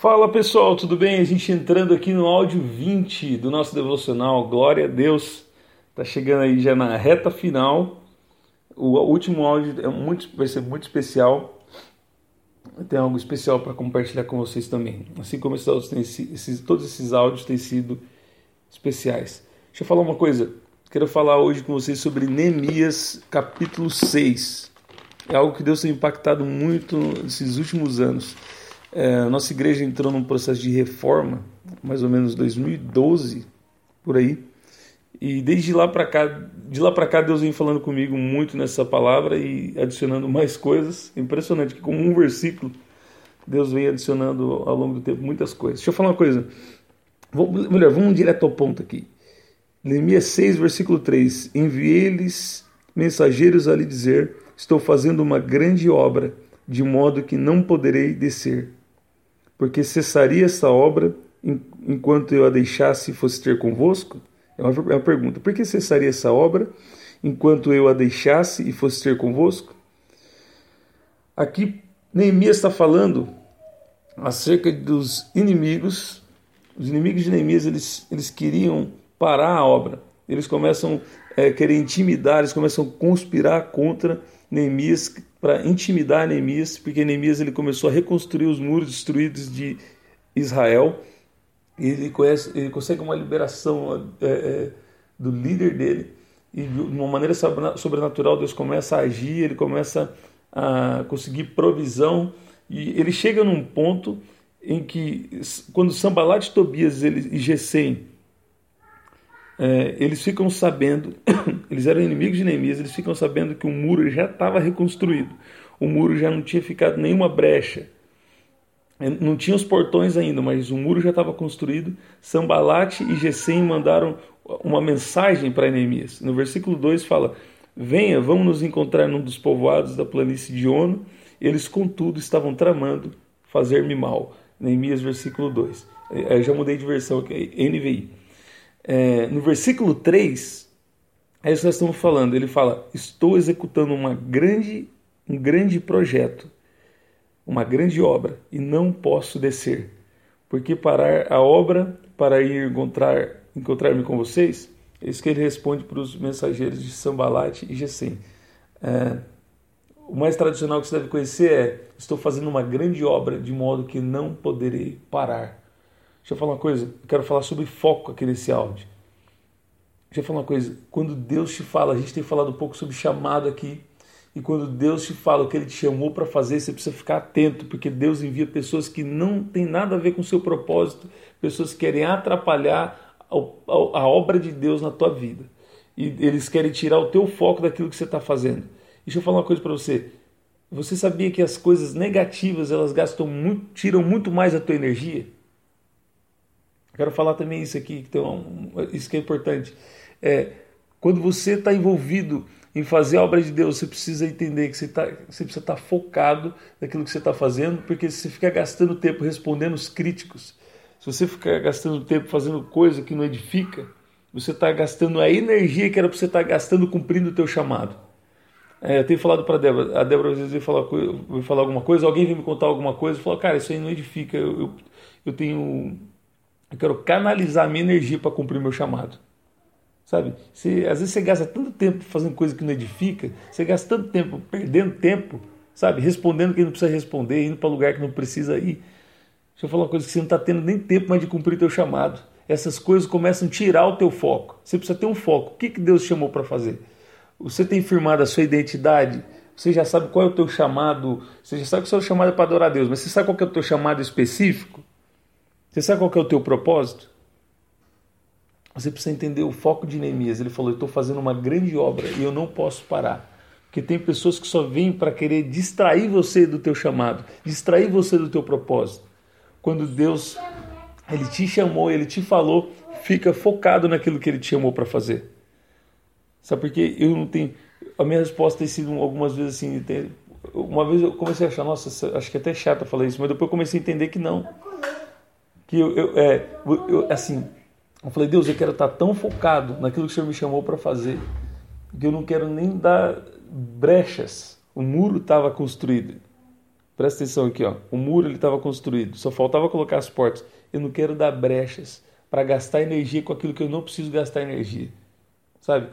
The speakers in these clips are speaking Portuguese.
Fala pessoal, tudo bem? A gente entrando aqui no áudio 20 do nosso devocional. Glória a Deus. Tá chegando aí já na reta final. O último áudio é muito, vai ser muito especial. Tem algo especial para compartilhar com vocês também. Assim como esses, esses, todos esses áudios têm sido especiais. Deixa eu falar uma coisa. Quero falar hoje com vocês sobre Neemias capítulo 6. É algo que Deus tem impactado muito nesses últimos anos. É, nossa igreja entrou num processo de reforma, mais ou menos 2012, por aí. E desde lá para cá, de lá para cá Deus vem falando comigo muito nessa palavra e adicionando mais coisas. Impressionante que com um versículo Deus vem adicionando ao longo do tempo muitas coisas. Deixa eu falar uma coisa. Vou, melhor, vamos direto ao ponto aqui. Neemias 6, versículo 3. Enviei-lhes mensageiros a lhe dizer: Estou fazendo uma grande obra, de modo que não poderei descer porque cessaria essa obra enquanto eu a deixasse e fosse ter convosco? É uma, é uma pergunta. Por que cessaria essa obra enquanto eu a deixasse e fosse ter convosco? Aqui Neemias está falando acerca dos inimigos. Os inimigos de Neemias eles, eles queriam parar a obra. Eles começam a é, querer intimidar, eles começam a conspirar contra Neemias para intimidar Neemias, porque Neemias ele começou a reconstruir os muros destruídos de Israel. E ele, conhece, ele consegue uma liberação é, é, do líder dele e de uma maneira sobrenatural Deus começa a agir, ele começa a conseguir provisão e ele chega num ponto em que quando Sambalat, Tobias e Gesem é, eles ficam sabendo, eles eram inimigos de Neemias, eles ficam sabendo que o muro já estava reconstruído, o muro já não tinha ficado nenhuma brecha, é, não tinha os portões ainda, mas o muro já estava construído. Sambalate e Gesem mandaram uma mensagem para Neemias. No versículo 2 fala: Venha, vamos nos encontrar num dos povoados da planície de Ono. Eles, contudo, estavam tramando fazer-me mal. Neemias, versículo 2. É, eu já mudei de versão aqui, NVI é, no versículo 3, é isso que nós estamos falando. Ele fala: Estou executando uma grande, um grande projeto, uma grande obra, e não posso descer. Porque parar a obra para ir encontrar, encontrar-me com vocês? É isso que ele responde para os mensageiros de Sambalate e Gesem. É, o mais tradicional que você deve conhecer é: Estou fazendo uma grande obra de modo que não poderei parar. Deixa eu falar uma coisa, eu quero falar sobre foco aqui nesse áudio. Deixa eu falar uma coisa, quando Deus te fala, a gente tem falado um pouco sobre chamado aqui, e quando Deus te fala o que Ele te chamou para fazer, você precisa ficar atento, porque Deus envia pessoas que não têm nada a ver com o seu propósito, pessoas que querem atrapalhar a obra de Deus na tua vida. E eles querem tirar o teu foco daquilo que você está fazendo. Deixa eu falar uma coisa para você. Você sabia que as coisas negativas elas gastam muito, tiram muito mais a tua energia? Quero falar também isso aqui, então, isso que é importante. É, quando você está envolvido em fazer a obra de Deus, você precisa entender que você, tá, você precisa estar tá focado naquilo que você está fazendo, porque se você ficar gastando tempo respondendo os críticos, se você ficar gastando tempo fazendo coisa que não edifica, você está gastando a energia que era para você estar tá gastando cumprindo o teu chamado. É, eu tenho falado para a Débora, a Débora às vezes vai falar, falar alguma coisa, alguém vem me contar alguma coisa, e fala, cara, isso aí não edifica, eu, eu, eu tenho eu quero canalizar minha energia para cumprir meu chamado. Sabe? Você, às vezes você gasta tanto tempo fazendo coisa que não edifica, você gasta tanto tempo perdendo tempo, sabe? Respondendo quem não precisa responder, indo para lugar que não precisa ir. Deixa eu falar uma coisa que você não está tendo nem tempo mais de cumprir teu chamado. Essas coisas começam a tirar o teu foco. Você precisa ter um foco. O que, que Deus chamou para fazer? Você tem firmado a sua identidade? Você já sabe qual é o teu chamado? Você já sabe que o seu chamado é para adorar a Deus, mas você sabe qual é o teu chamado específico? Você sabe qual é o teu propósito? Você precisa entender o foco de Neemias. Ele falou: Eu estou fazendo uma grande obra e eu não posso parar. Porque tem pessoas que só vêm para querer distrair você do teu chamado, distrair você do teu propósito. Quando Deus ele te chamou, ele te falou, fica focado naquilo que ele te chamou para fazer. Sabe por quê? Eu não tenho. A minha resposta tem sido algumas vezes assim. Uma vez eu comecei a achar, nossa, acho que é até chato falar isso, mas depois eu comecei a entender que não que eu, eu, é, eu, assim, eu falei, Deus, eu quero estar tão focado naquilo que o Senhor me chamou para fazer, que eu não quero nem dar brechas. O muro estava construído. Presta atenção aqui, ó. O muro ele estava construído, só faltava colocar as portas. Eu não quero dar brechas para gastar energia com aquilo que eu não preciso gastar energia. Sabe?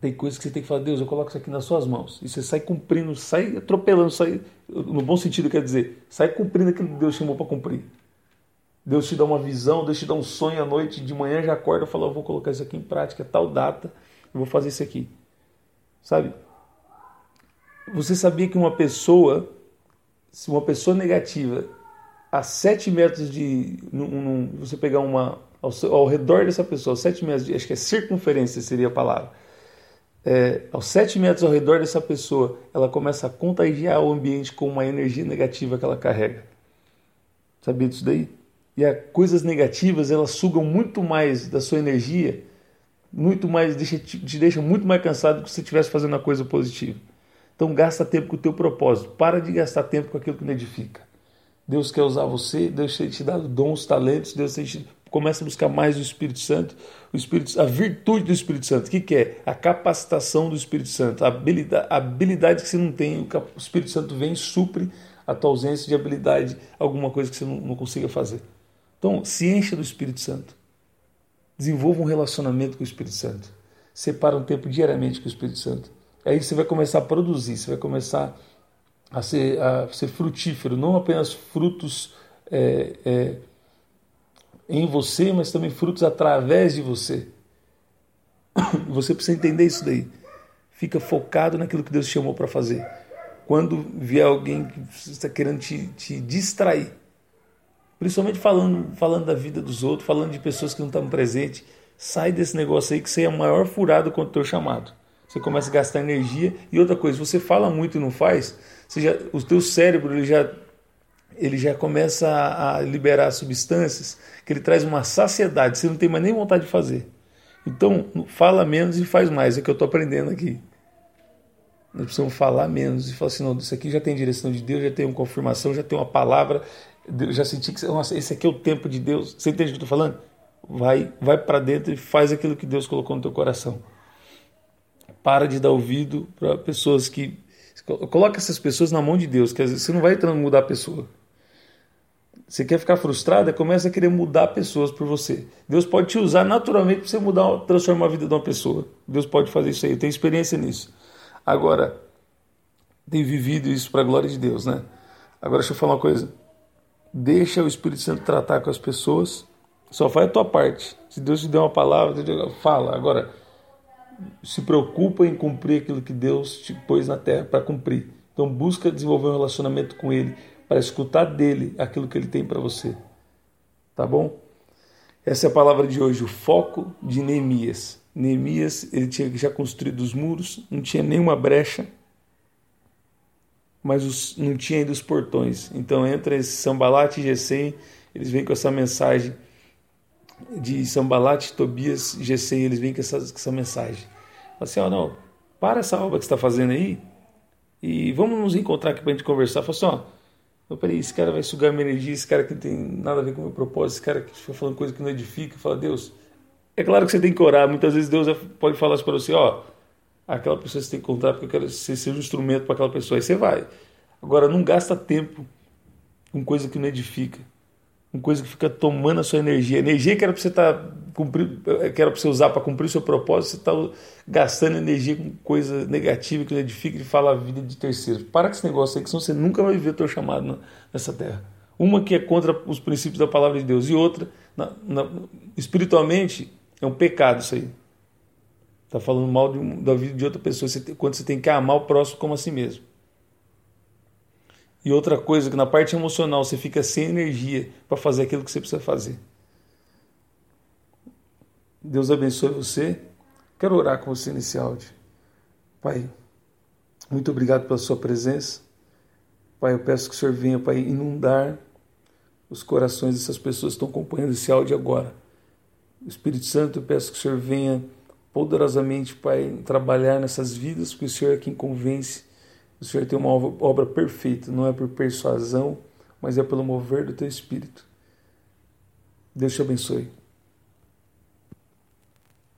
Tem coisas que você tem que falar, Deus, eu coloco isso aqui nas suas mãos. E você sai cumprindo, sai atropelando, sai, no bom sentido quer dizer, sai cumprindo aquilo que Deus chamou para cumprir. Deus te dá uma visão, Deus te dá um sonho à noite, de manhã já acorda e fala, eu vou colocar isso aqui em prática, tal data, eu vou fazer isso aqui. Sabe? Você sabia que uma pessoa, se uma pessoa negativa, a 7 metros de. Num, num, você pegar uma. Ao, ao, redor dessa pessoa, 7 metros de. Acho que é circunferência seria a palavra. É, aos 7 metros ao redor dessa pessoa, ela começa a contagiar o ambiente com uma energia negativa que ela carrega. Sabia disso daí? E as coisas negativas, elas sugam muito mais da sua energia, muito mais, deixa, te deixa muito mais cansado do que se você estivesse fazendo a coisa positiva. Então gasta tempo com o teu propósito. Para de gastar tempo com aquilo que não edifica. Deus quer usar você, Deus tem te dado dons, talentos, Deus tem te... começa a buscar mais o Espírito Santo, o Espírito, a virtude do Espírito Santo. O que, que é? A capacitação do Espírito Santo, a habilidade, a habilidade que você não tem, o Espírito Santo vem e supre a tua ausência de habilidade, alguma coisa que você não, não consiga fazer. Então, se encha do Espírito Santo. Desenvolva um relacionamento com o Espírito Santo. Separa um tempo diariamente com o Espírito Santo. Aí você vai começar a produzir, você vai começar a ser, a ser frutífero, não apenas frutos é, é, em você, mas também frutos através de você. Você precisa entender isso daí. Fica focado naquilo que Deus chamou para fazer. Quando vier alguém que está querendo te, te distrair, principalmente falando, falando da vida dos outros, falando de pessoas que não estão presentes, sai desse negócio aí que você é a maior furada contra o teu chamado você começa a gastar energia. E outra coisa, você fala muito e não faz, você já, o teu cérebro ele já, ele já começa a, a liberar substâncias que ele traz uma saciedade, você não tem mais nem vontade de fazer. Então, fala menos e faz mais, é o que eu estou aprendendo aqui. Nós precisamos falar menos e falar assim: não, isso aqui já tem direção de Deus, já tem uma confirmação, já tem uma palavra, já senti que nossa, esse aqui é o tempo de Deus. Você entende o que eu estou falando? Vai, vai para dentro e faz aquilo que Deus colocou no teu coração. Para de dar ouvido para pessoas que. Coloca essas pessoas na mão de Deus, que você não vai mudar a pessoa. Você quer ficar frustrado, começa a querer mudar pessoas por você. Deus pode te usar naturalmente para você mudar, transformar a vida de uma pessoa. Deus pode fazer isso aí, eu tenho experiência nisso. Agora, tenho vivido isso para a glória de Deus, né? Agora deixa eu falar uma coisa. Deixa o Espírito Santo tratar com as pessoas. Só faz a tua parte. Se Deus te der uma palavra, fala. Agora, se preocupa em cumprir aquilo que Deus te pôs na terra para cumprir. Então busca desenvolver um relacionamento com Ele para escutar dele aquilo que Ele tem para você. Tá bom? Essa é a palavra de hoje, o foco de Neemias. Neemias ele tinha já construído os muros, não tinha nenhuma brecha, mas os, não tinha ainda os portões. Então entra esse Sambalat e Gesem, eles vêm com essa mensagem de Sambalat, Tobias, Gesem, eles vêm com essa, com essa mensagem. Assim, ó, não, para essa obra que você está fazendo aí e vamos nos encontrar aqui para a gente conversar. Fala assim, ó, não, peraí, esse cara vai sugar minha energia, esse cara que não tem nada a ver com o meu propósito, esse cara que fica falando coisa que não edifica, fala, Deus, é claro que você tem que orar, muitas vezes Deus pode falar para você, ó, aquela pessoa você tem que encontrar porque eu quero que você seja um instrumento para aquela pessoa, aí você vai. Agora, não gasta tempo com coisa que não edifica com coisa que fica tomando a sua energia. Energia que era para você tá cumprir, que era você usar para cumprir o seu propósito, você está gastando energia com coisa negativa que não edifica e fala a vida de terceiros. Para com esse negócio aí, que senão você nunca vai viver o teu chamado nessa terra. Uma que é contra os princípios da palavra de Deus e outra, na, na, espiritualmente, é um pecado isso aí. Está falando mal de, da vida de outra pessoa, você, quando você tem que amar o próximo como a si mesmo. E outra coisa, que na parte emocional você fica sem energia para fazer aquilo que você precisa fazer. Deus abençoe você. Quero orar com você nesse áudio. Pai, muito obrigado pela sua presença. Pai, eu peço que o Senhor venha, Pai, inundar os corações dessas pessoas que estão acompanhando esse áudio agora. Espírito Santo, eu peço que o Senhor venha poderosamente, Pai, trabalhar nessas vidas, porque o Senhor é quem convence o Senhor tem uma obra perfeita, não é por persuasão, mas é pelo mover do teu espírito. Deus te abençoe.